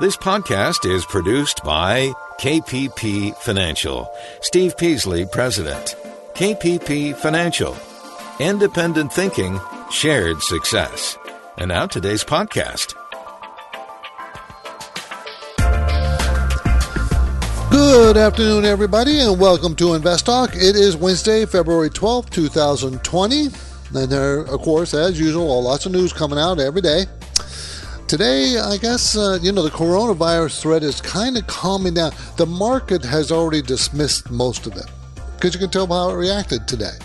This podcast is produced by KPP Financial. Steve Peasley, President. KPP Financial. Independent thinking, shared success. And now today's podcast. Good afternoon, everybody, and welcome to Invest Talk. It is Wednesday, February 12th, 2020. And there, of course, as usual, lots of news coming out every day. Today, I guess, uh, you know, the coronavirus threat is kind of calming down. The market has already dismissed most of it because you can tell how it reacted today.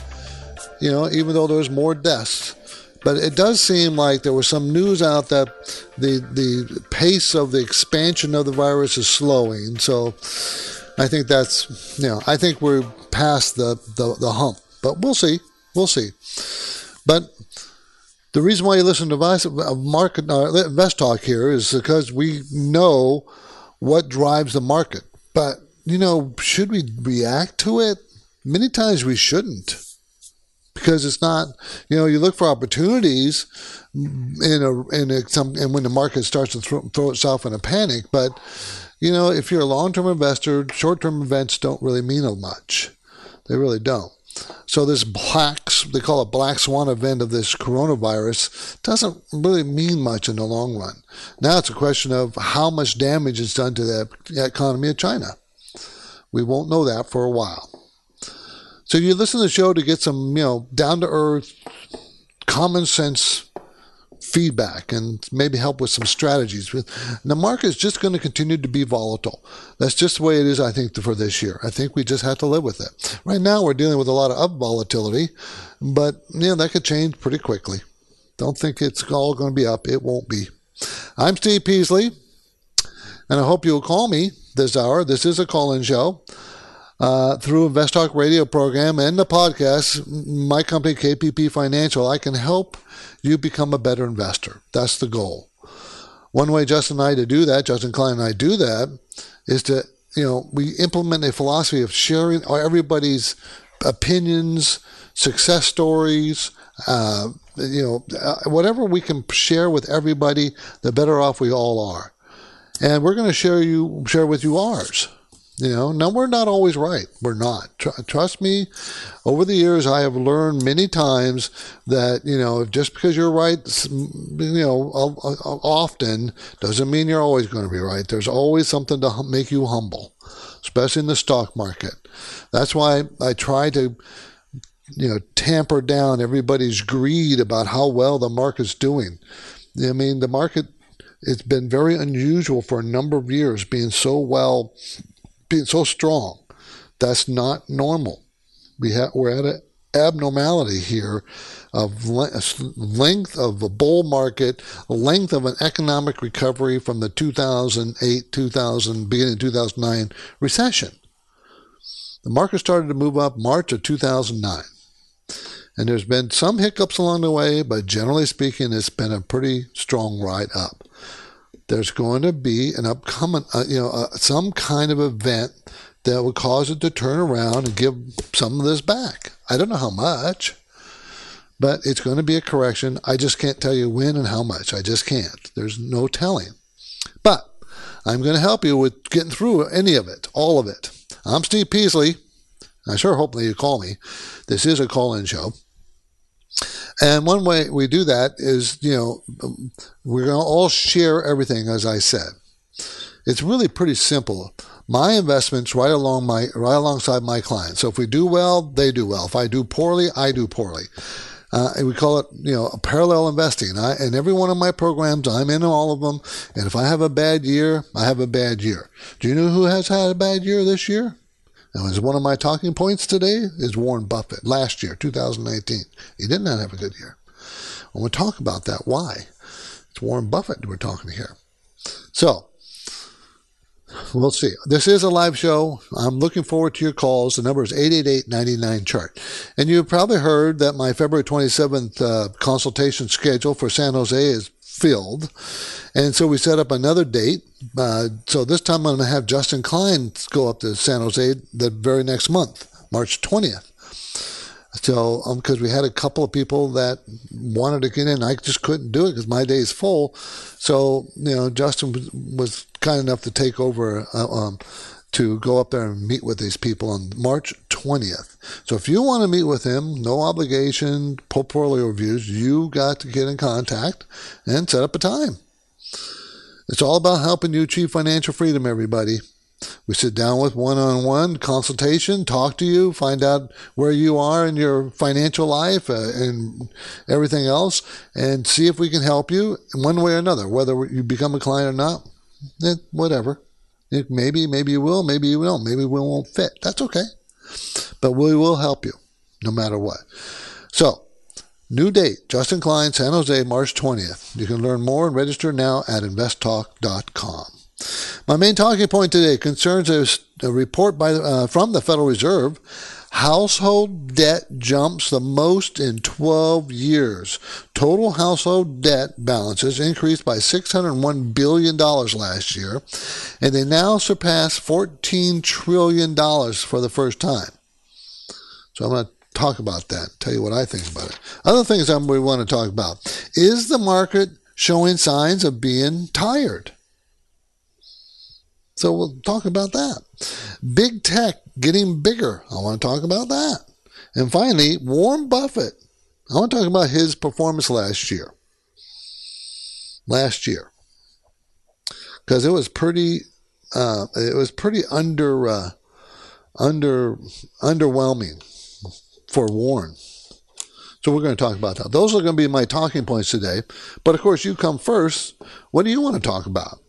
You know, even though there's more deaths. But it does seem like there was some news out that the the pace of the expansion of the virus is slowing. So I think that's you know I think we're past the the, the hump. But we'll see, we'll see. But the reason why you listen to Vice, uh, market uh, Invest Talk here is because we know what drives the market. But you know, should we react to it? Many times we shouldn't because it's not you know you look for opportunities in a in a, some and when the market starts to throw, throw itself in a panic but you know if you're a long-term investor short-term events don't really mean a much they really don't so this black, they call it black swan event of this coronavirus, doesn't really mean much in the long run. Now it's a question of how much damage is done to the economy of China. We won't know that for a while. So you listen to the show to get some, you know, down to earth, common sense feedback and maybe help with some strategies. The market is just going to continue to be volatile. That's just the way it is, I think, for this year. I think we just have to live with it. Right now, we're dealing with a lot of up volatility, but know, that could change pretty quickly. Don't think it's all going to be up. It won't be. I'm Steve Peasley, and I hope you'll call me this hour. This is a call in show. Uh, through Invest Talk radio program and the podcast, my company, KPP Financial, I can help you become a better investor. That's the goal. One way Justin and I to do that, Justin Klein and I do that, is to, you know, we implement a philosophy of sharing everybody's opinions, success stories, uh, you know, uh, whatever we can share with everybody, the better off we all are. And we're going to share you share with you ours. You know, no, we're not always right. We're not. Tr- trust me, over the years, I have learned many times that, you know, just because you're right, you know, often doesn't mean you're always going to be right. There's always something to make you humble, especially in the stock market. That's why I try to, you know, tamper down everybody's greed about how well the market's doing. I mean, the market, it's been very unusual for a number of years being so well being so strong. That's not normal. We have, we're at an abnormality here of length of a bull market, length of an economic recovery from the 2008, 2000, beginning 2009 recession. The market started to move up March of 2009. And there's been some hiccups along the way, but generally speaking, it's been a pretty strong ride up there's going to be an upcoming, uh, you know, uh, some kind of event that will cause it to turn around and give some of this back. I don't know how much, but it's going to be a correction. I just can't tell you when and how much. I just can't. There's no telling. But I'm going to help you with getting through any of it, all of it. I'm Steve Peasley. I sure hope that you call me. This is a call in show. And one way we do that is, you know, we're going to all share everything, as I said. It's really pretty simple. My investments right along my right alongside my clients. So if we do well, they do well. If I do poorly, I do poorly. Uh, we call it, you know, parallel investing. I, in every one of my programs, I'm in all of them. And if I have a bad year, I have a bad year. Do you know who has had a bad year this year? Now, as one of my talking points today is Warren Buffett. Last year, 2019, he did not have a good year. I want to talk about that. Why? It's Warren Buffett we're talking here. So, we'll see. This is a live show. I'm looking forward to your calls. The number is 888-99-CHART. And you've probably heard that my February 27th uh, consultation schedule for San Jose is filled. And so we set up another date. Uh, so this time I'm going to have Justin Klein go up to San Jose the very next month, March 20th. So, because um, we had a couple of people that wanted to get in, I just couldn't do it because my day is full. So, you know, Justin was, was kind enough to take over uh, um, to go up there and meet with these people on March 20th. So, if you want to meet with him, no obligation, portfolio reviews, you got to get in contact and set up a time. It's all about helping you achieve financial freedom, everybody. We sit down with one on one consultation, talk to you, find out where you are in your financial life uh, and everything else, and see if we can help you in one way or another, whether you become a client or not. Eh, whatever. Maybe, maybe you will, maybe you won't, maybe we won't fit. That's okay. But we will help you no matter what. So, new date Justin Klein, San Jose, March 20th. You can learn more and register now at investtalk.com. My main talking point today concerns a, a report by, uh, from the Federal Reserve. Household debt jumps the most in 12 years. Total household debt balances increased by $601 billion last year, and they now surpass $14 trillion for the first time. So I'm going to talk about that, tell you what I think about it. Other things that we want to talk about. Is the market showing signs of being tired? So we'll talk about that. Big tech getting bigger. I want to talk about that. And finally, Warren Buffett. I want to talk about his performance last year. Last year. Because it was pretty uh, it was pretty under uh, under underwhelming for Warren. So we're going to talk about that. Those are going to be my talking points today. But of course, you come first. What do you want to talk about?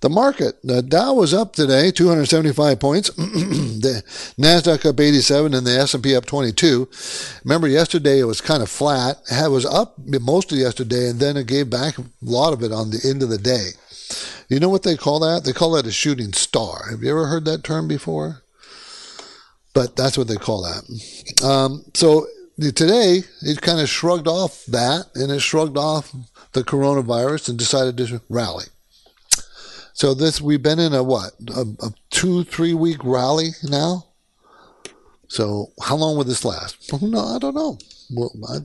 The market, the Dow was up today, 275 points. the Nasdaq up 87 and the S&P up 22. Remember yesterday it was kind of flat. It was up most of yesterday and then it gave back a lot of it on the end of the day. You know what they call that? They call that a shooting star. Have you ever heard that term before? But that's what they call that. Um, so today it kind of shrugged off that and it shrugged off the coronavirus and decided to rally. So this we've been in a what a, a two three week rally now. So how long will this last? No, I don't know. Well, I,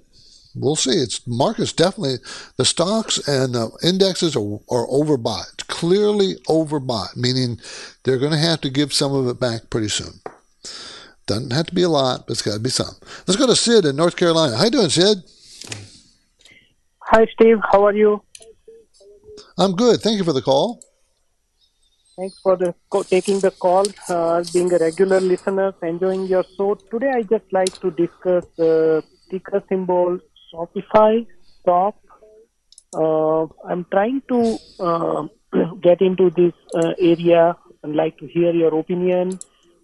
we'll see. It's markets definitely the stocks and the indexes are, are overbought, clearly overbought, meaning they're going to have to give some of it back pretty soon. Doesn't have to be a lot, but it's got to be some. Let's go to Sid in North Carolina. How you doing, Sid? Hi, Steve. How are you? I'm good. Thank you for the call. Thanks for the taking the call. Uh, being a regular listener, enjoying your show. Today, I just like to discuss the ticker symbol Shopify Stop. Uh, I'm trying to uh, get into this uh, area and like to hear your opinion.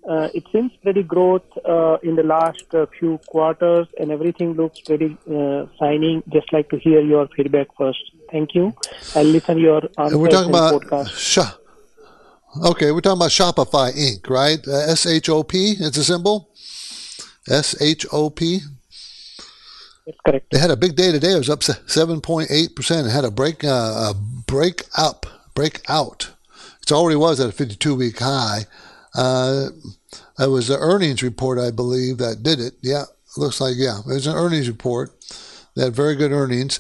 Uh, it seems pretty growth uh, in the last few quarters, and everything looks pretty shining. Just like to hear your feedback first. Thank you. I'll listen your answers We're talking about podcast. Okay, we're talking about Shopify Inc., right? Uh, S H O P, it's a symbol. S H O P. That's correct. They had a big day today. It was up 7.8%. It had a break, uh, a break up, break out. It already was at a 52 week high. Uh, it was the earnings report, I believe, that did it. Yeah, looks like, yeah, it was an earnings report. They had very good earnings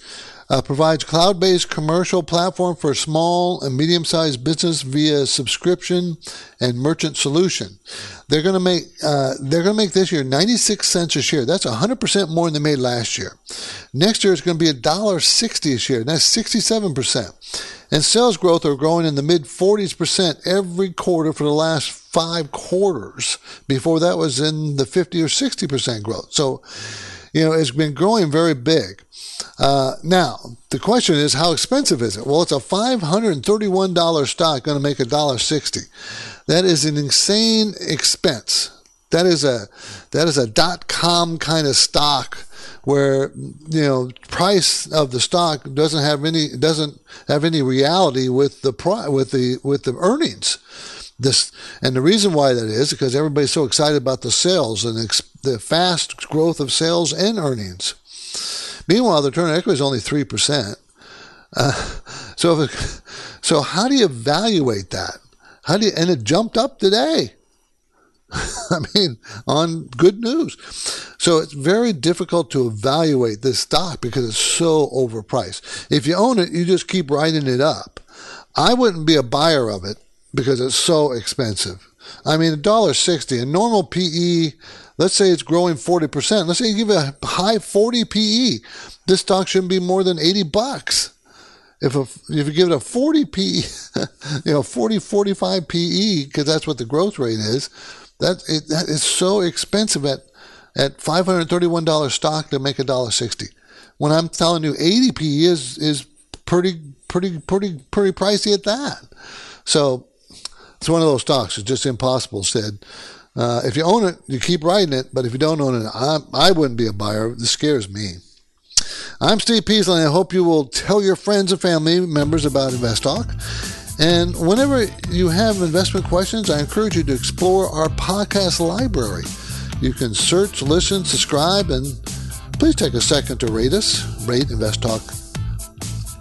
uh, provides cloud-based commercial platform for small and medium-sized business via subscription and merchant solution. They're going to make uh, they're going to make this year 96 cents a share. That's 100 percent more than they made last year. Next year it's going to be a dollar 60 a share. That's 67 percent. And sales growth are growing in the mid 40s percent every quarter for the last five quarters. Before that was in the 50 or 60 percent growth. So, you know, it's been growing very big. Uh, now, the question is, how expensive is it? Well, it's a $531 stock going to make a dollar sixty. That is an insane expense. That is a that is a dot com kind of stock where you know price of the stock doesn't have any doesn't have any reality with the with the with the earnings. This and the reason why that is because everybody's so excited about the sales and the fast growth of sales and earnings. Meanwhile, the return on equity is only 3%. Uh, so, so how do you evaluate that? How do you, and it jumped up today. I mean, on good news. So it's very difficult to evaluate this stock because it's so overpriced. If you own it, you just keep writing it up. I wouldn't be a buyer of it because it's so expensive. I mean, a dollar sixty, a normal PE. Let's say it's growing forty percent. Let's say you give a high forty PE. This stock shouldn't be more than eighty bucks. If a, if you give it a 40 PE, you know, 40, 45 PE, because that's what the growth rate is, that, it, that is so expensive at, at $531 stock to make a dollar 60. When I'm telling you 80 PE is, is pretty, pretty, pretty, pretty pricey at that. So it's one of those stocks. It's just impossible. Sid, uh, if you own it, you keep riding it. But if you don't own it, I, I wouldn't be a buyer. This scares me. I'm Steve Peasley, and I hope you will tell your friends and family members about InvestTalk. And whenever you have investment questions, I encourage you to explore our podcast library. You can search, listen, subscribe, and please take a second to rate us. Rate InvestTalk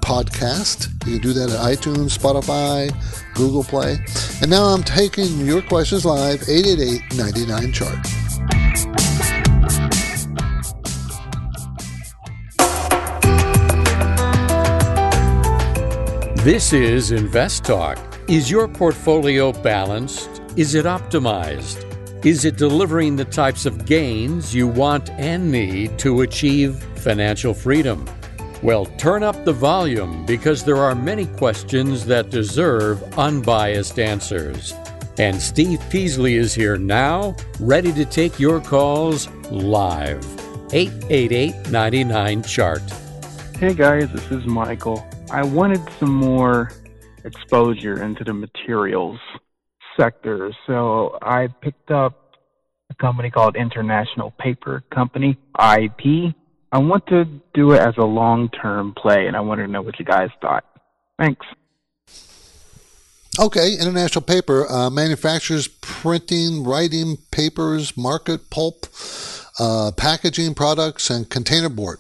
podcast. You can do that at iTunes, Spotify, Google Play. And now I'm taking your questions live, 888 99 chart. This is Invest Talk. Is your portfolio balanced? Is it optimized? Is it delivering the types of gains you want and need to achieve financial freedom? Well, turn up the volume because there are many questions that deserve unbiased answers. And Steve Peasley is here now, ready to take your calls live. 888 99 Chart. Hey guys, this is Michael. I wanted some more exposure into the materials sector, so I picked up a company called International Paper Company, IP. I want to do it as a long term play, and I wanted to know what you guys thought. Thanks. Okay, International Paper uh, manufactures printing, writing papers, market pulp uh, packaging products and container board.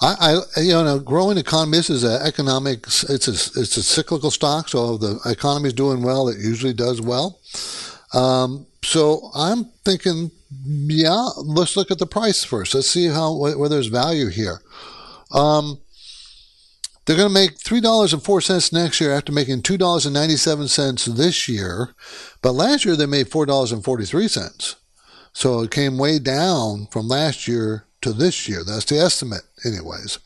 I, I, you know, growing economy. This is an economic. It's a it's a cyclical stock. So if the economy is doing well, it usually does well. Um, so I'm thinking, yeah, let's look at the price first. Let's see how where there's value here. Um, they're going to make $3.04 next year after making $2.97 this year. But last year they made $4.43. So it came way down from last year to this year. That's the estimate, anyways.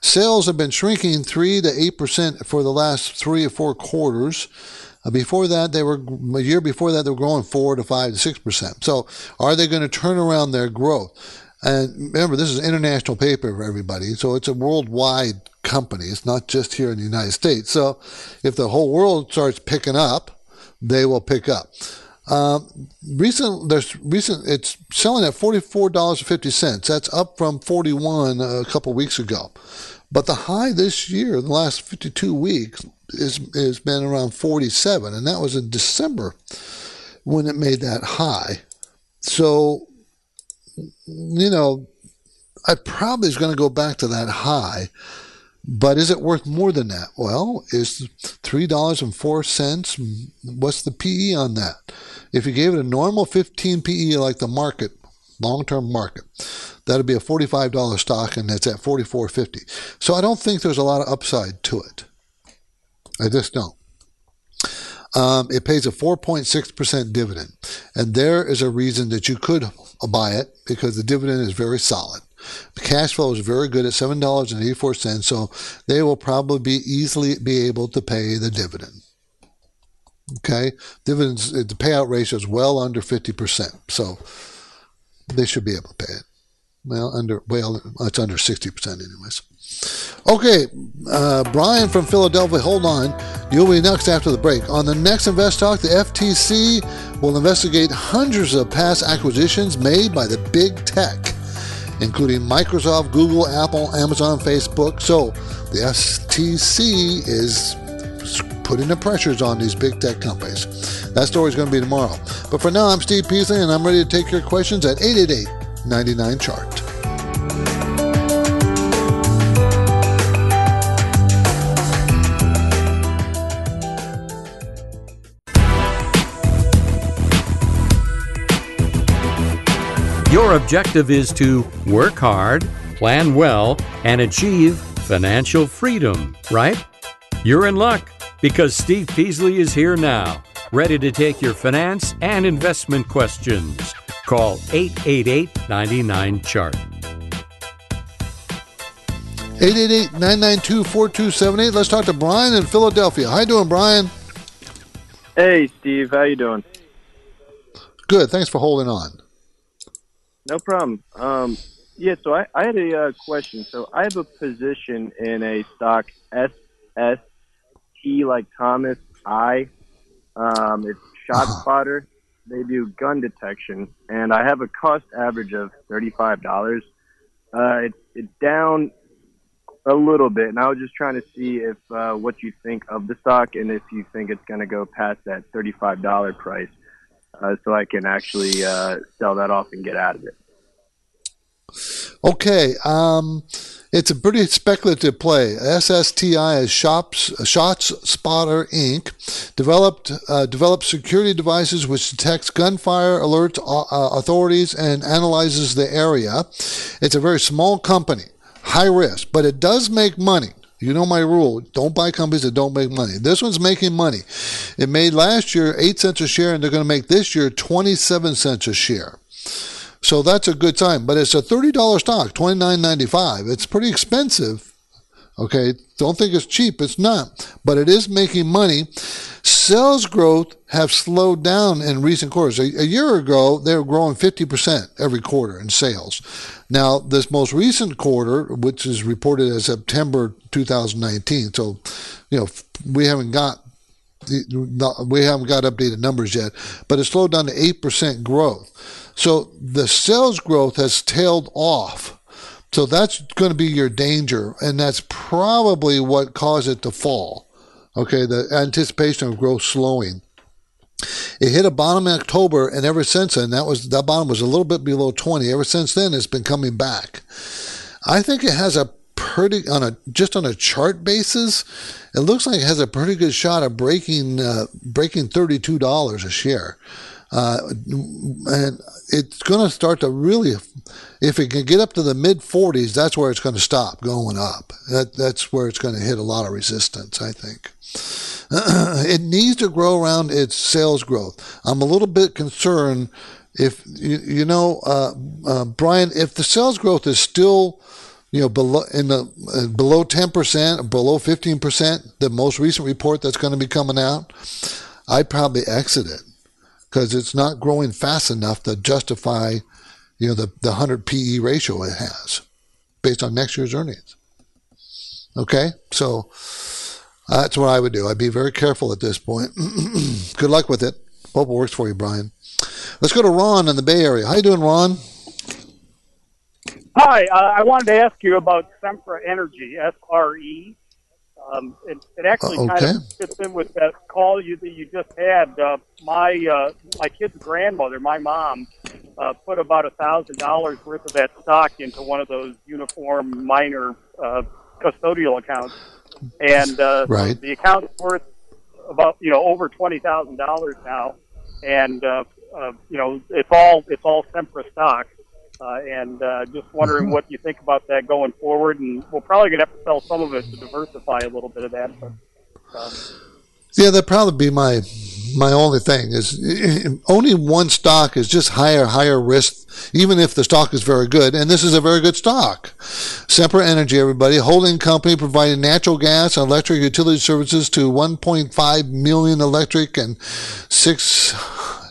Sales have been shrinking 3 to 8% for the last three or four quarters. Uh, before that, they were a year before that they were growing four to five to six percent. So, are they going to turn around their growth? And remember, this is international paper for everybody, so it's a worldwide company. It's not just here in the United States. So, if the whole world starts picking up, they will pick up. Uh, recent, there's recent. It's selling at forty four dollars fifty cents. That's up from forty one a couple weeks ago. But the high this year, the last fifty two weeks, is has been around forty seven, and that was in December when it made that high. So, you know, I probably is going to go back to that high. But is it worth more than that? Well, is three dollars and four cents. What's the PE on that? If you gave it a normal 15 PE like the market, long-term market, that'd be a $45 stock, and it's at 44.50. So I don't think there's a lot of upside to it. I just don't. Um, it pays a 4.6% dividend, and there is a reason that you could buy it because the dividend is very solid. The cash flow is very good at $7.84, so they will probably be easily be able to pay the dividend. Okay, dividends the payout ratio is well under fifty percent, so they should be able to pay it. Well, under well, it's under sixty percent, anyways. Okay, uh, Brian from Philadelphia, hold on. You'll be next after the break. On the next Invest Talk, the FTC will investigate hundreds of past acquisitions made by the big tech, including Microsoft, Google, Apple, Amazon, Facebook. So the FTC is putting the pressures on these big tech companies. That story is going to be tomorrow. But for now, I'm Steve Peasley, and I'm ready to take your questions at 888 99 Chart. Your objective is to work hard, plan well, and achieve financial freedom, right? You're in luck because Steve Peasley is here now, ready to take your finance and investment questions. Call 888 99 Chart. 888-992-4278. Let's talk to Brian in Philadelphia. How you doing, Brian? Hey, Steve. How you doing? Good. Thanks for holding on. No problem. Um, yeah, so I, I had a uh, question. So I have a position in a stock SST like Thomas I. Um, it's Shot Spotter. They do gun detection, and I have a cost average of thirty-five dollars. Uh, it's it's down a little bit, and I was just trying to see if uh, what you think of the stock, and if you think it's going to go past that thirty-five dollar price, uh, so I can actually uh, sell that off and get out of it. Okay, um, it's a pretty speculative play. SSTI is Shops, Shots Spotter Inc. developed uh, developed security devices which detects gunfire, alerts uh, authorities, and analyzes the area. It's a very small company, high risk, but it does make money. You know my rule. Don't buy companies that don't make money. This one's making money. It made last year 8 cents a share, and they're going to make this year 27 cents a share. So that's a good time. But it's a $30 stock, $29.95. It's pretty expensive. Okay. Don't think it's cheap. It's not. But it is making money. Sales growth have slowed down in recent quarters. A, a year ago, they were growing 50% every quarter in sales. Now, this most recent quarter, which is reported as September 2019, so, you know, we haven't got we haven't got updated numbers yet, but it slowed down to 8% growth. So the sales growth has tailed off. So that's going to be your danger. And that's probably what caused it to fall. Okay. The anticipation of growth slowing. It hit a bottom in October, and ever since then, that was that bottom was a little bit below 20. Ever since then, it's been coming back. I think it has a pretty on a just on a chart basis, it looks like it has a pretty good shot of breaking uh, breaking thirty two dollars a share. Uh, and it's going to start to really, if it can get up to the mid 40s, that's where it's going to stop going up. That, that's where it's going to hit a lot of resistance, I think. it needs to grow around its sales growth. I'm a little bit concerned if, you, you know, uh, uh, Brian, if the sales growth is still you know, below in the uh, below ten percent, below fifteen percent, the most recent report that's going to be coming out, I'd probably exit it because it's not growing fast enough to justify, you know, the the hundred PE ratio it has based on next year's earnings. Okay, so that's what I would do. I'd be very careful at this point. Good luck with it. Hope it works for you, Brian. Let's go to Ron in the Bay Area. How you doing, Ron? Hi, uh, I wanted to ask you about Sempra Energy, SRE. Um, it, it actually Uh, kind of fits in with that call you that you just had. Uh, my uh, my kid's grandmother, my mom, uh, put about a thousand dollars worth of that stock into one of those uniform minor uh, custodial accounts, and uh, Right. the account's worth about you know over twenty thousand dollars now, and uh, uh, you know it's all it's all Sempra stock. Uh, and uh, just wondering what you think about that going forward. And we're probably going to have to sell some of it to diversify a little bit of that. But, um, Yeah, that'd probably be my my only thing is only one stock is just higher higher risk, even if the stock is very good. And this is a very good stock. Sempra Energy, everybody, holding company providing natural gas and electric utility services to 1.5 million electric and six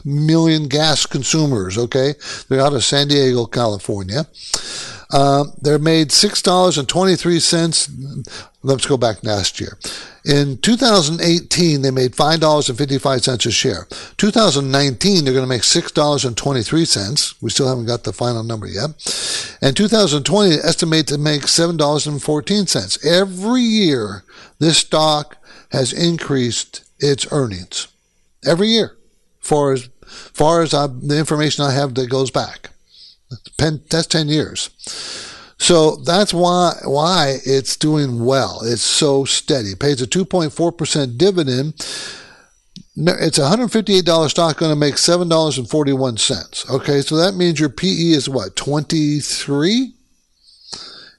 million gas consumers. Okay, they're out of San Diego, California. Uh, they're made six dollars and twenty three cents. Let's go back last year. In 2018, they made five dollars and fifty five cents a share. 2019, they're going to make six dollars and twenty three cents. We still haven't got the final number yet. And 2020, they estimate to make seven dollars and fourteen cents. Every year, this stock has increased its earnings. Every year, for as far as I, the information I have that goes back. That's 10 years. So that's why why it's doing well. It's so steady. It pays a 2.4% dividend. it's a $158 stock going to make $7.41. Okay, so that means your PE is what, 23?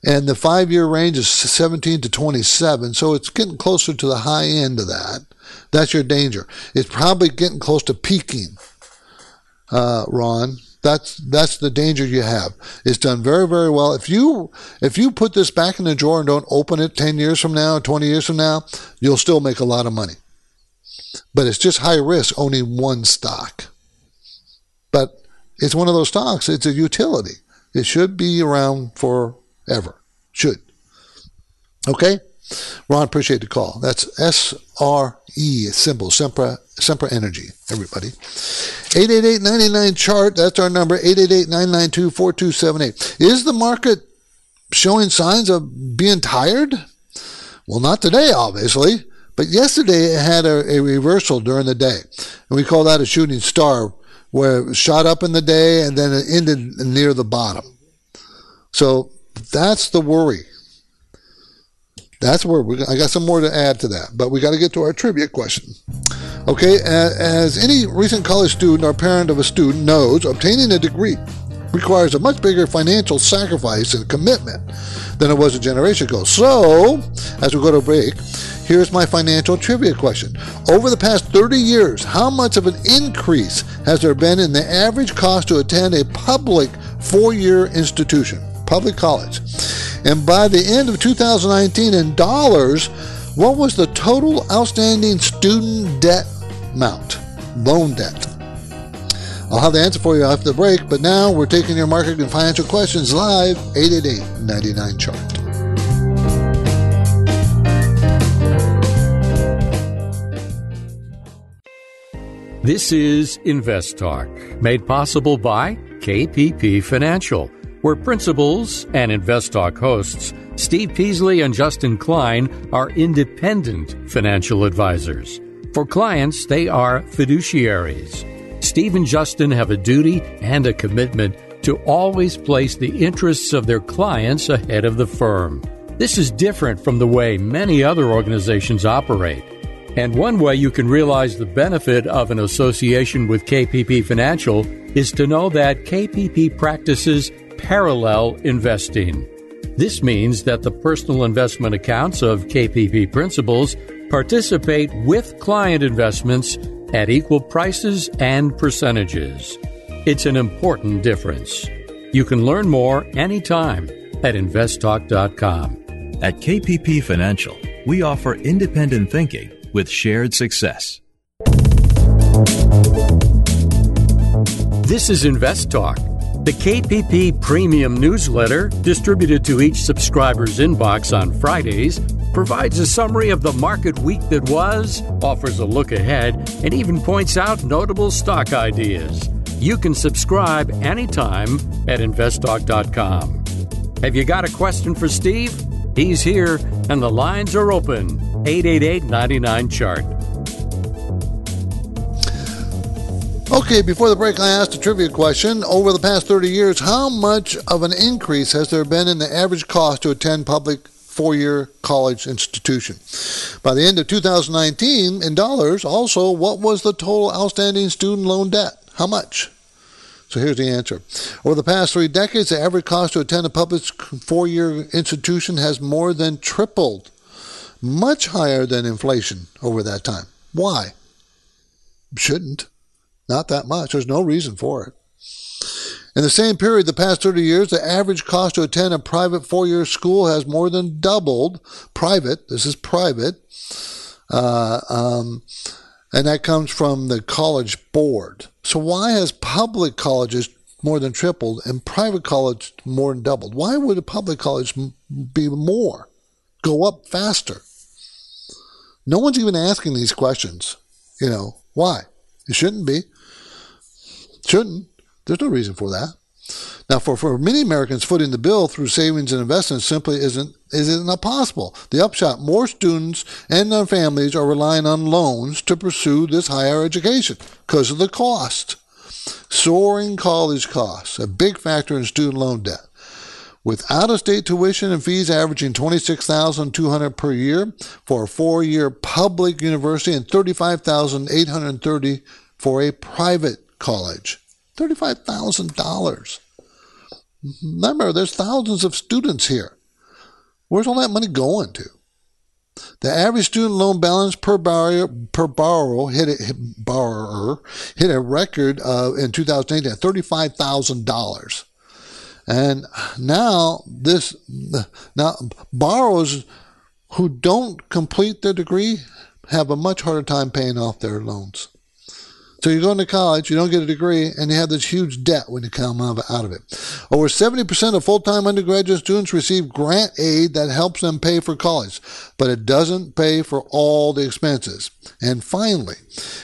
And the five year range is 17 to 27. So it's getting closer to the high end of that. That's your danger. It's probably getting close to peaking, uh, Ron. That's that's the danger you have. It's done very very well. If you if you put this back in the drawer and don't open it ten years from now, twenty years from now, you'll still make a lot of money. But it's just high risk owning one stock. But it's one of those stocks. It's a utility. It should be around forever. Should. Okay. Ron, appreciate the call. That's SRE, symbol, Sempra, Sempra Energy, everybody. 888-99 chart, that's our number, 888-992-4278. Is the market showing signs of being tired? Well, not today, obviously, but yesterday it had a, a reversal during the day. And we call that a shooting star, where it shot up in the day and then it ended near the bottom. So that's the worry that's where I got some more to add to that, but we got to get to our trivia question. Okay, as any recent college student or parent of a student knows, obtaining a degree requires a much bigger financial sacrifice and commitment than it was a generation ago. So, as we go to break, here's my financial trivia question. Over the past 30 years, how much of an increase has there been in the average cost to attend a public four year institution, public college? And by the end of 2019, in dollars, what was the total outstanding student debt amount, loan debt? I'll have the answer for you after the break, but now we're taking your market and financial questions live 888 99 chart. This is Invest Talk, made possible by KPP Financial where principals and Invest Talk hosts Steve Peasley and Justin Klein are independent financial advisors. For clients, they are fiduciaries. Steve and Justin have a duty and a commitment to always place the interests of their clients ahead of the firm. This is different from the way many other organizations operate. And one way you can realize the benefit of an association with KPP Financial is to know that KPP practices parallel investing. This means that the personal investment accounts of KPP principals participate with client investments at equal prices and percentages. It's an important difference. You can learn more anytime at investtalk.com. At KPP Financial, we offer independent thinking with shared success. This is Invest Talk the KPP Premium newsletter, distributed to each subscriber's inbox on Fridays, provides a summary of the market week that was, offers a look ahead, and even points out notable stock ideas. You can subscribe anytime at investtalk.com. Have you got a question for Steve? He's here and the lines are open. 888 99 Chart. Okay, before the break, I asked a trivia question. Over the past 30 years, how much of an increase has there been in the average cost to attend public four year college institution? By the end of 2019, in dollars, also, what was the total outstanding student loan debt? How much? So here's the answer. Over the past three decades, the average cost to attend a public four year institution has more than tripled, much higher than inflation over that time. Why? Shouldn't. Not that much. There's no reason for it. In the same period, the past 30 years, the average cost to attend a private four year school has more than doubled. Private, this is private. Uh, um, and that comes from the college board. So, why has public colleges more than tripled and private college more than doubled? Why would a public college be more, go up faster? No one's even asking these questions. You know, why? It shouldn't be. Shouldn't. There's no reason for that. Now, for, for many Americans, footing the bill through savings and investments simply isn't isn't possible. The upshot: more students and their families are relying on loans to pursue this higher education because of the cost. Soaring college costs, a big factor in student loan debt. with out-of-state tuition and fees averaging 26200 per year for a four-year public university and 35830 for a private college $35000 remember there's thousands of students here where's all that money going to the average student loan balance per borrower, per borrower hit a, borrower hit a record in 2018 at thirty-five thousand dollars. And now this now borrowers who don't complete their degree have a much harder time paying off their loans. So you're going to college, you don't get a degree, and you have this huge debt when you come out of it. Over 70% of full-time undergraduate students receive grant aid that helps them pay for college, but it doesn't pay for all the expenses. And finally,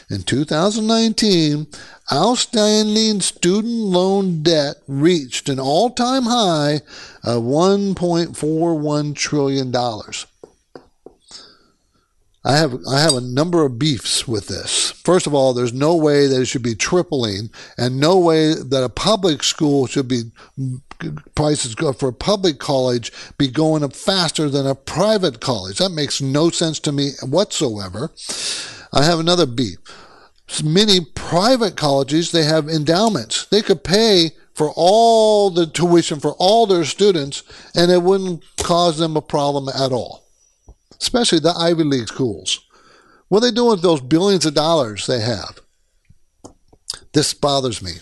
in 2019, outstanding student loan debt reached an all-time high of $1.41 trillion. I have I have a number of beefs with this. First of all, there's no way that it should be tripling, and no way that a public school should be prices go for a public college be going up faster than a private college. That makes no sense to me whatsoever. I have another beef. Many private colleges they have endowments. They could pay for all the tuition for all their students, and it wouldn't cause them a problem at all especially the Ivy League schools. What are they doing with those billions of dollars they have? This bothers me.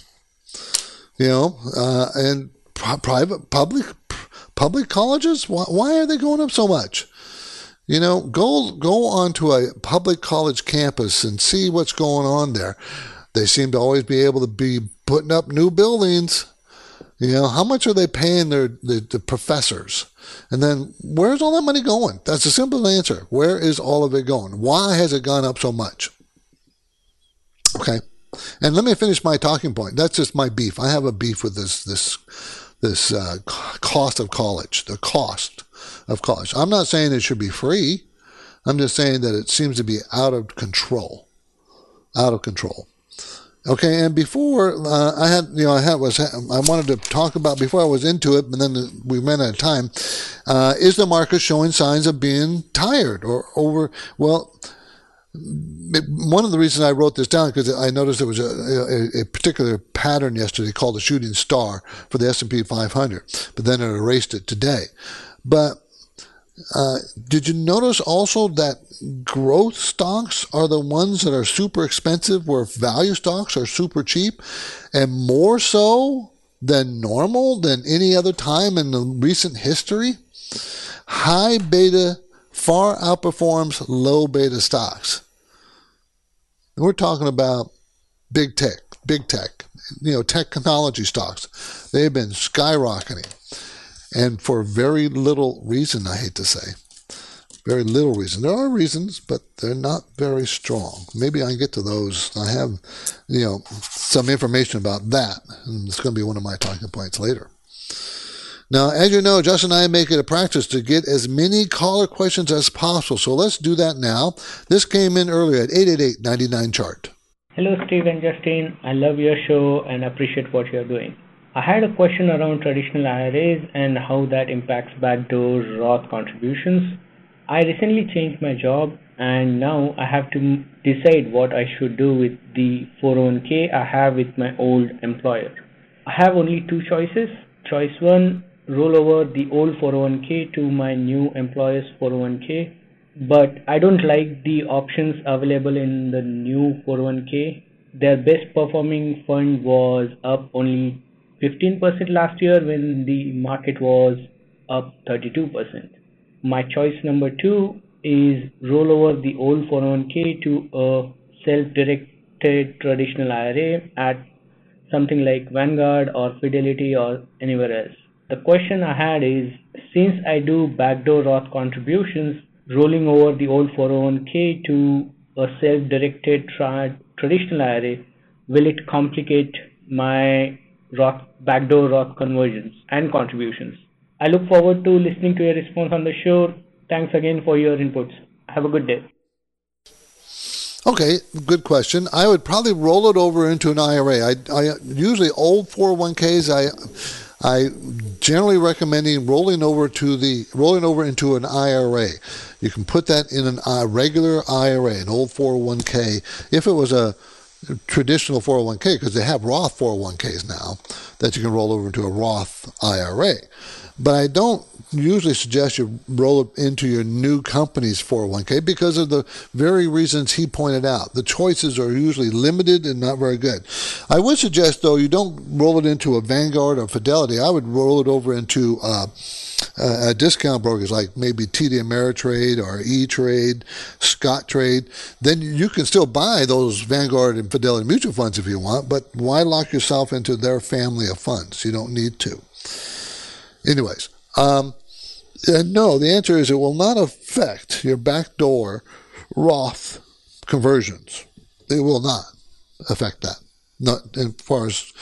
You know, uh, and private, public, public colleges. Why, why are they going up so much? You know, go go onto a public college campus and see what's going on there. They seem to always be able to be putting up new buildings. You know, how much are they paying their the, the professors? And then where's all that money going? That's a simple answer. Where is all of it going? Why has it gone up so much? Okay. And let me finish my talking point. That's just my beef. I have a beef with this this this uh, cost of college, the cost of college. I'm not saying it should be free. I'm just saying that it seems to be out of control. Out of control. Okay, and before uh, I had, you know, I had was I wanted to talk about before I was into it, but then we ran out of time. Uh, is the market showing signs of being tired or over? Well, one of the reasons I wrote this down because I noticed there was a, a, a, particular pattern yesterday called the shooting star for the S&P 500, but then it erased it today. But uh, did you notice also that growth stocks are the ones that are super expensive, where value stocks are super cheap, and more so than normal than any other time in the recent history? High beta far outperforms low beta stocks. We're talking about big tech, big tech, you know, technology stocks. They've been skyrocketing and for very little reason, I hate to say. Very little reason. There are reasons, but they're not very strong. Maybe I can get to those. I have, you know, some information about that, and it's going to be one of my talking points later. Now, as you know, Justin and I make it a practice to get as many caller questions as possible. So let's do that now. This came in earlier at 888 chart. Hello, Steve and Justin. I love your show and appreciate what you're doing. I had a question around traditional IRAs and how that impacts backdoor Roth contributions. I recently changed my job and now I have to decide what I should do with the 401k I have with my old employer. I have only two choices. Choice 1 roll over the old 401k to my new employer's 401k, but I don't like the options available in the new 401k. Their best performing fund was up only 15% last year when the market was up 32%. My choice number two is roll over the old 401k to a self-directed traditional IRA at something like Vanguard or Fidelity or anywhere else. The question I had is since I do backdoor Roth contributions, rolling over the old 401k to a self-directed tra- traditional IRA, will it complicate my Roth, backdoor Roth conversions and contributions. I look forward to listening to your response on the show. Thanks again for your inputs. Have a good day. Okay, good question. I would probably roll it over into an IRA. I, I usually old 401ks. I I generally recommending rolling over to the rolling over into an IRA. You can put that in an, a regular IRA, an old 401k. If it was a traditional 401k, because they have Roth 401ks now that you can roll over into a Roth IRA. But I don't usually suggest you roll it into your new company's 401k because of the very reasons he pointed out. The choices are usually limited and not very good. I would suggest, though, you don't roll it into a Vanguard or Fidelity. I would roll it over into uh, uh, discount brokers like maybe TD Ameritrade or E Trade, Scottrade. Then you can still buy those Vanguard and Fidelity mutual funds if you want, but why lock yourself into their family of funds? You don't need to. Anyways, um, uh, no, the answer is it will not affect your backdoor Roth conversions. It will not affect that. Not as far as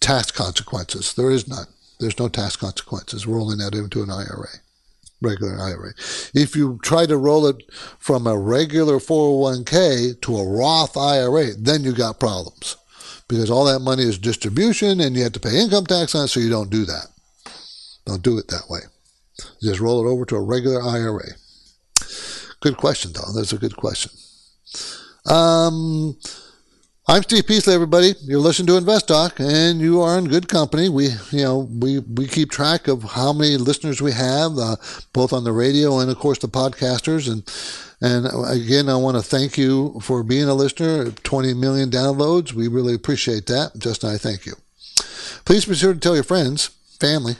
tax consequences. There is none. There's no tax consequences rolling that into an IRA, regular IRA. If you try to roll it from a regular 401k to a Roth IRA, then you got problems because all that money is distribution and you have to pay income tax on it, so you don't do that. Don't do it that way. Just roll it over to a regular IRA. Good question, though. That's a good question. Um, I'm Steve Peasley, everybody. You're listening to Invest Talk, and you are in good company. We, you know, we we keep track of how many listeners we have, uh, both on the radio and, of course, the podcasters. And and again, I want to thank you for being a listener. 20 million downloads. We really appreciate that. Justin, I thank you. Please be sure to tell your friends, family,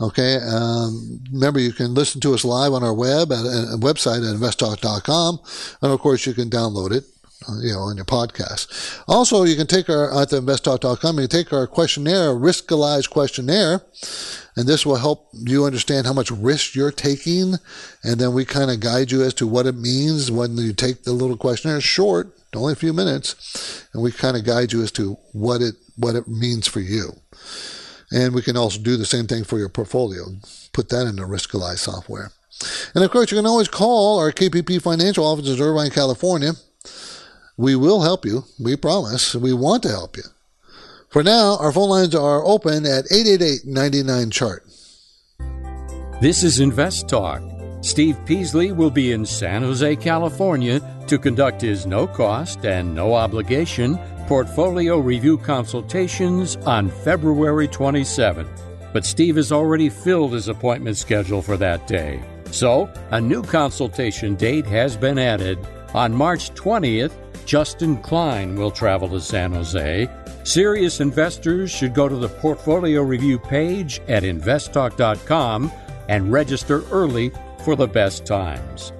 Okay. Um, remember, you can listen to us live on our web at a uh, website at investtalk.com. And of course, you can download it, uh, you know, on your podcast. Also, you can take our, at the investtalk.com, you can take our questionnaire, Riskalyze questionnaire, and this will help you understand how much risk you're taking. And then we kind of guide you as to what it means when you take the little questionnaire. Short, only a few minutes. And we kind of guide you as to what it, what it means for you. And we can also do the same thing for your portfolio. Put that in the Riskalyze software. And of course, you can always call our KPP financial office in Irvine, California. We will help you. We promise. We want to help you. For now, our phone lines are open at 888 99 chart. This is Invest Talk. Steve Peasley will be in San Jose, California to conduct his no cost and no obligation portfolio review consultations on February 27th. But Steve has already filled his appointment schedule for that day. So, a new consultation date has been added. On March 20th, Justin Klein will travel to San Jose. Serious investors should go to the portfolio review page at investtalk.com and register early for the best times.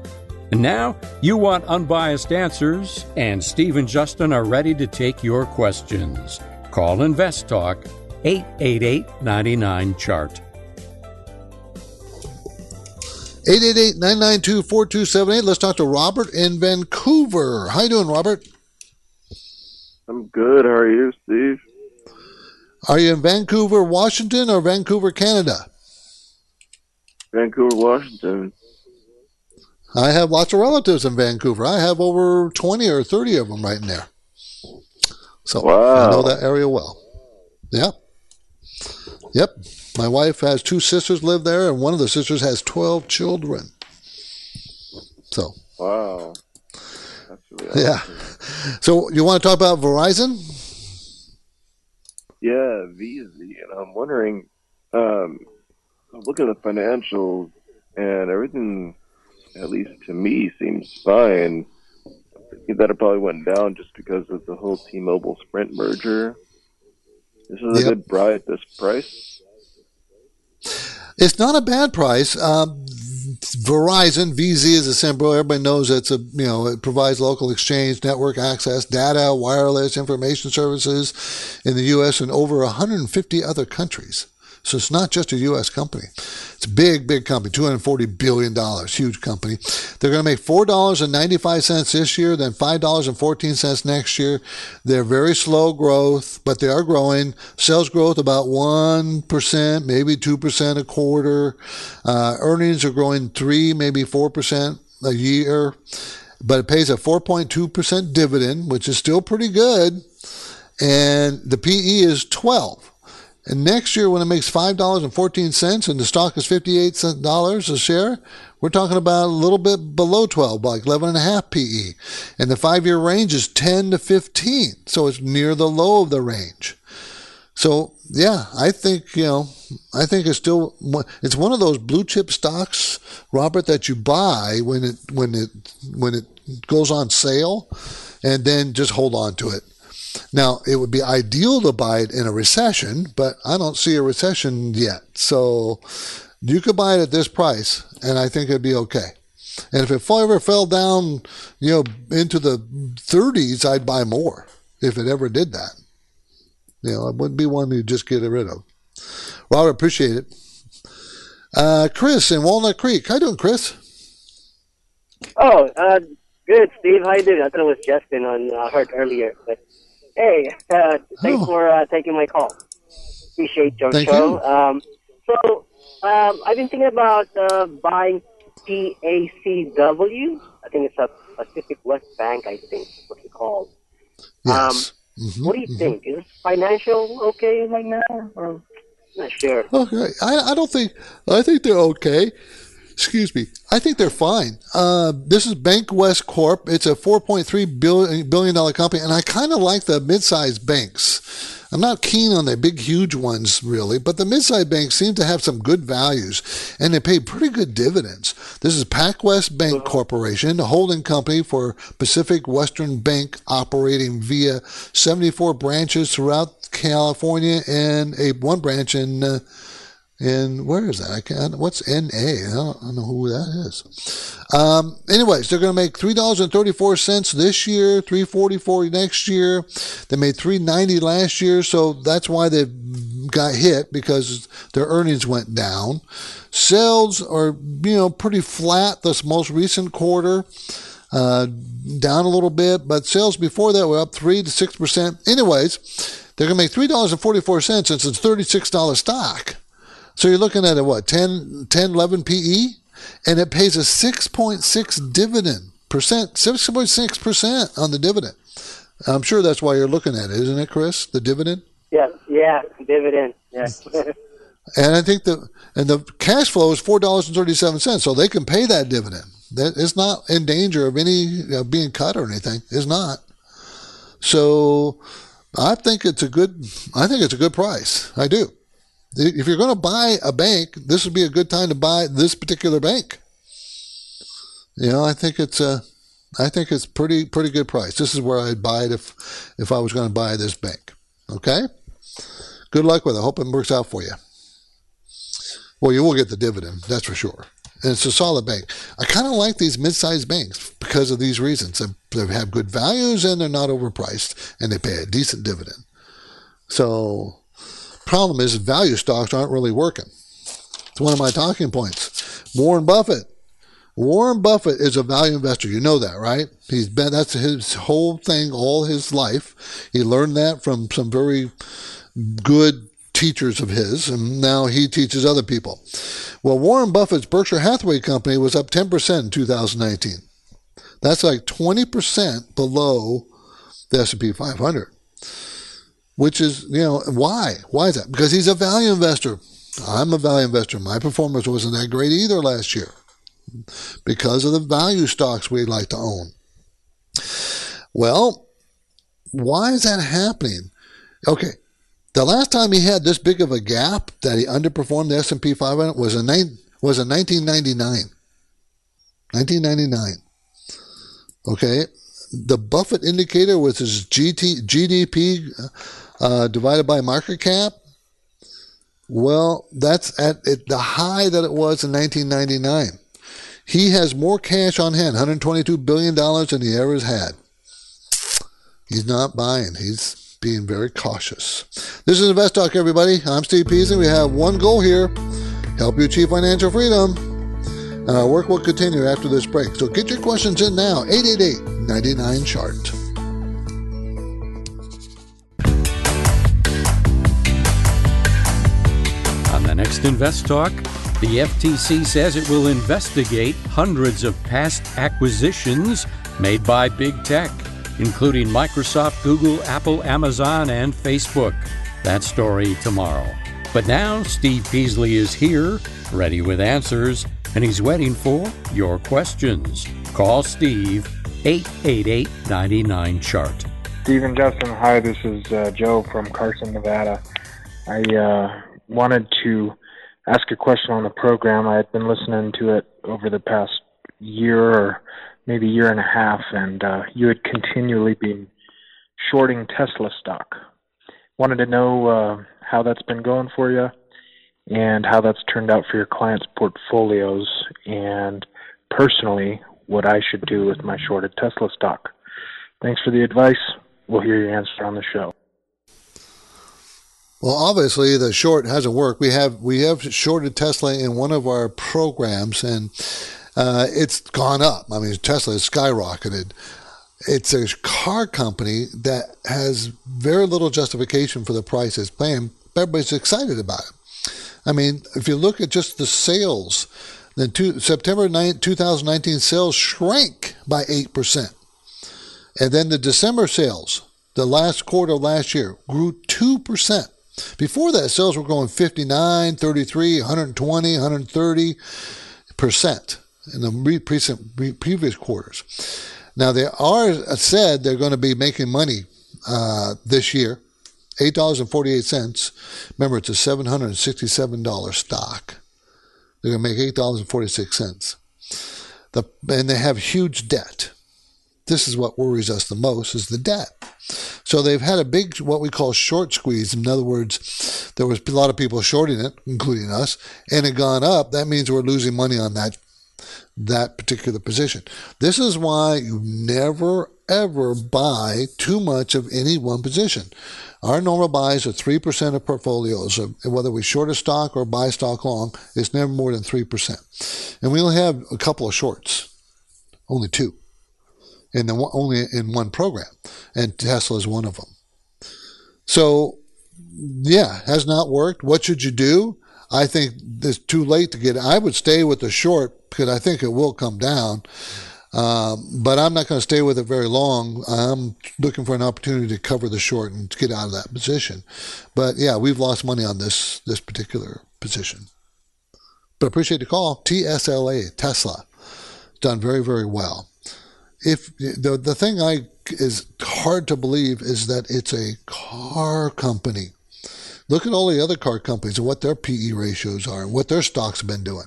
And now you want unbiased answers, and Steve and Justin are ready to take your questions. Call InvestTalk 888 99 Chart. 888-992-4278. Let's talk to Robert in Vancouver. How you doing, Robert? I'm good. How are you, Steve? Are you in Vancouver, Washington, or Vancouver, Canada? Vancouver, Washington. I have lots of relatives in Vancouver. I have over 20 or 30 of them right in there. So wow. I know that area well. Yeah. Yep. My wife has two sisters live there, and one of the sisters has 12 children. So. Wow. Really yeah. So you want to talk about Verizon? Yeah, Visa. And I'm wondering, um, look at the financials and everything at least to me, seems fine. That it probably went down just because of the whole T-Mobile Sprint merger. This is a yep. good buy at this price. It's not a bad price. Um, Verizon, VZ is a symbol. Everybody knows it's a you know it provides local exchange, network access, data, wireless, information services in the U.S. and over 150 other countries. So it's not just a U.S. company. It's a big, big company, $240 billion, huge company. They're going to make $4.95 this year, then $5.14 next year. They're very slow growth, but they are growing. Sales growth about 1%, maybe 2% a quarter. Uh, earnings are growing 3, maybe 4% a year. But it pays a 4.2% dividend, which is still pretty good. And the PE is 12. And next year, when it makes $5.14 and the stock is $58 a share, we're talking about a little bit below 12, like 11.5 PE. And the five year range is 10 to 15. So it's near the low of the range. So yeah, I think, you know, I think it's still, it's one of those blue chip stocks, Robert, that you buy when it, when it, when it goes on sale and then just hold on to it. Now, it would be ideal to buy it in a recession, but I don't see a recession yet. So you could buy it at this price, and I think it'd be okay. And if it ever fell down, you know, into the 30s, I'd buy more if it ever did that. You know, it wouldn't be one you just get rid of. Robert, appreciate it. Uh, Chris in Walnut Creek. How you doing, Chris? Oh, uh, good, Steve. How you doing? I thought it was Justin on uh, heard earlier, but Hey, uh, thanks oh. for uh, taking my call. Appreciate your Thank show. You. Um, so, um, I've been thinking about uh, buying PACW. I think it's a Pacific West Bank, I think, what's it called. Yes. Um, mm-hmm, what do you mm-hmm. think? Is financial okay right now? Or, not sure. Okay, I, I don't think I think they're okay excuse me, I think they're fine. Uh, this is Bank West Corp. It's a $4.3 billion, billion dollar company, and I kind of like the mid-sized banks. I'm not keen on the big, huge ones, really, but the mid-sized banks seem to have some good values, and they pay pretty good dividends. This is PacWest Bank Corporation, a holding company for Pacific Western Bank, operating via 74 branches throughout California and a one branch in uh, and where is that? I can't. What's NA? I don't, I don't know who that is. Um, anyways, they're going to make three dollars and thirty four cents this year, three forty four next year. They made three ninety last year, so that's why they got hit because their earnings went down. Sales are you know pretty flat this most recent quarter. Uh, down a little bit, but sales before that were up three to six percent. Anyways, they're going to make three dollars and forty four cents since it's thirty six dollar stock. So you're looking at a what, 10, 10 11 PE? And it pays a 6.6 dividend percent, 6.6% on the dividend. I'm sure that's why you're looking at it, isn't it, Chris? The dividend? Yeah, yeah, dividend. Yeah. and I think the and the cash flow is four dollars and thirty seven cents, so they can pay that dividend. That it's not in danger of any uh, being cut or anything. It's not. So I think it's a good. I think it's a good price. I do if you're going to buy a bank, this would be a good time to buy this particular bank. You know, I think it's a, I think it's pretty pretty good price. This is where I'd buy it if if I was going to buy this bank. Okay. Good luck with it. Hope it works out for you. Well, you will get the dividend, that's for sure. And it's a solid bank. I kind of like these mid-sized banks because of these reasons. They have good values and they're not overpriced, and they pay a decent dividend. So Problem is, value stocks aren't really working. It's one of my talking points. Warren Buffett. Warren Buffett is a value investor. You know that, right? He's been, that's his whole thing all his life. He learned that from some very good teachers of his, and now he teaches other people. Well, Warren Buffett's Berkshire Hathaway company was up 10% in 2019. That's like 20% below the S&P 500 which is, you know, why? Why is that? Because he's a value investor. I'm a value investor. My performance wasn't that great either last year because of the value stocks we like to own. Well, why is that happening? Okay, the last time he had this big of a gap that he underperformed the S&P 500 was in was in 1999. 1999. Okay, the Buffett indicator was his GT, GDP uh, divided by market cap. Well, that's at the high that it was in 1999. He has more cash on hand, $122 billion than he ever has had. He's not buying. He's being very cautious. This is Invest Talk, everybody. I'm Steve Peasley. We have one goal here help you achieve financial freedom. And our work will continue after this break. So get your questions in now 888 99 Chart. Next Invest Talk, the FTC says it will investigate hundreds of past acquisitions made by big tech, including Microsoft, Google, Apple, Amazon, and Facebook. That story tomorrow. But now Steve Peasley is here, ready with answers, and he's waiting for your questions. Call Steve 888 99 Chart. Steve and Justin, hi, this is uh, Joe from Carson, Nevada. I uh, wanted to ask a question on the program. I had been listening to it over the past year or maybe year and a half, and uh, you had continually been shorting Tesla stock. Wanted to know uh, how that's been going for you and how that's turned out for your clients' portfolios, and personally, what I should do with my shorted Tesla stock. Thanks for the advice. We'll hear your answer on the show. Well, obviously the short hasn't worked. We have we have shorted Tesla in one of our programs, and uh, it's gone up. I mean, Tesla has skyrocketed. It's a car company that has very little justification for the price it's paying. Everybody's excited about it. I mean, if you look at just the sales, then two, September 9, 2019 sales shrank by 8%. And then the December sales, the last quarter of last year, grew 2%. Before that, sales were growing 59, 33, 120, 130% in the recent, previous quarters. Now, they are said they're going to be making money uh, this year, $8.48. Remember, it's a $767 stock. They're going to make $8.46. The, and they have huge debt. This is what worries us the most is the debt. So they've had a big, what we call short squeeze. In other words, there was a lot of people shorting it, including us, and it gone up. That means we're losing money on that that particular position. This is why you never ever buy too much of any one position. Our normal buys are 3% of portfolios. Whether we short a stock or buy stock long, it's never more than 3%. And we only have a couple of shorts, only two in the only in one program, and Tesla is one of them. So, yeah, has not worked. What should you do? I think it's too late to get. I would stay with the short because I think it will come down. Um, but I'm not going to stay with it very long. I'm looking for an opportunity to cover the short and get out of that position. But yeah, we've lost money on this this particular position. But appreciate the call. TSLA Tesla done very very well if the the thing I is hard to believe is that it's a car company. Look at all the other car companies and what their PE ratios are and what their stocks have been doing.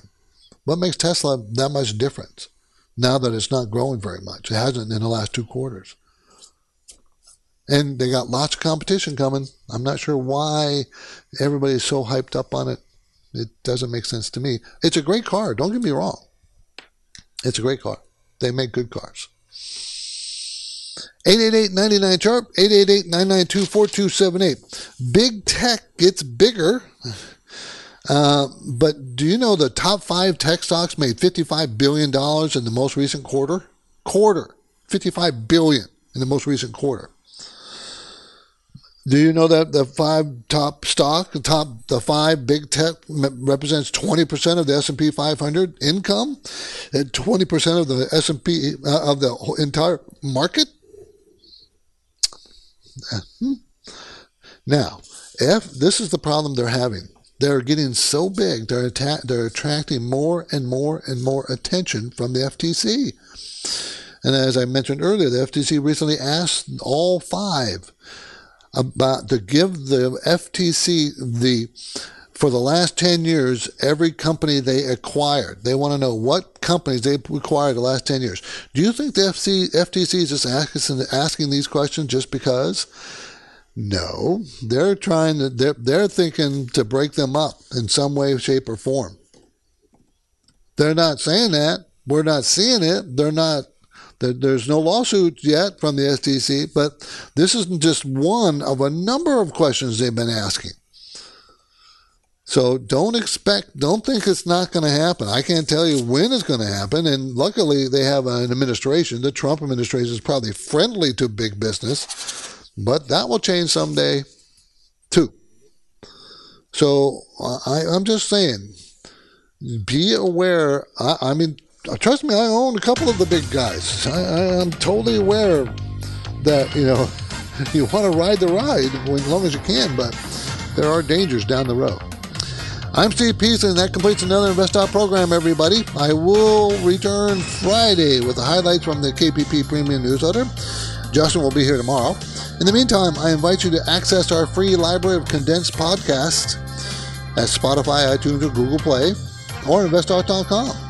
What makes Tesla that much difference now that it's not growing very much? It hasn't in the last two quarters. And they got lots of competition coming. I'm not sure why everybody's so hyped up on it. It doesn't make sense to me. It's a great car. Don't get me wrong. It's a great car. They make good cars. 888-99 chart 888-992-4278 big tech gets bigger uh, but do you know the top five tech stocks made $55 billion in the most recent quarter? Quarter. 55 billion in the most recent quarter do you know that the five top stock, the top, the five big tech represents 20% of the S&P 500 income and 20% of the S&P, uh, of the entire market? Hmm. Now, if this is the problem they're having, they're getting so big, they're, atta- they're attracting more and more and more attention from the FTC. And as I mentioned earlier, the FTC recently asked all five about to give the FTC the for the last 10 years, every company they acquired. They want to know what companies they acquired the last 10 years. Do you think the FC, FTC is just asking, asking these questions just because? No, they're trying to, they're, they're thinking to break them up in some way, shape, or form. They're not saying that. We're not seeing it. They're not, there's no lawsuit yet from the FTC, but this isn't just one of a number of questions they've been asking. So don't expect, don't think it's not going to happen. I can't tell you when it's going to happen. And luckily, they have an administration. The Trump administration is probably friendly to big business, but that will change someday too. So I, am just saying, be aware. I, I, mean, trust me, I own a couple of the big guys. I, I'm totally aware that, you know, you want to ride the ride as long as you can, but there are dangers down the road. I'm Steve Peasley, and that completes another InvestTalk program, everybody. I will return Friday with the highlights from the KPP Premium newsletter. Justin will be here tomorrow. In the meantime, I invite you to access our free library of condensed podcasts at Spotify, iTunes, or Google Play, or InvestTalk.com.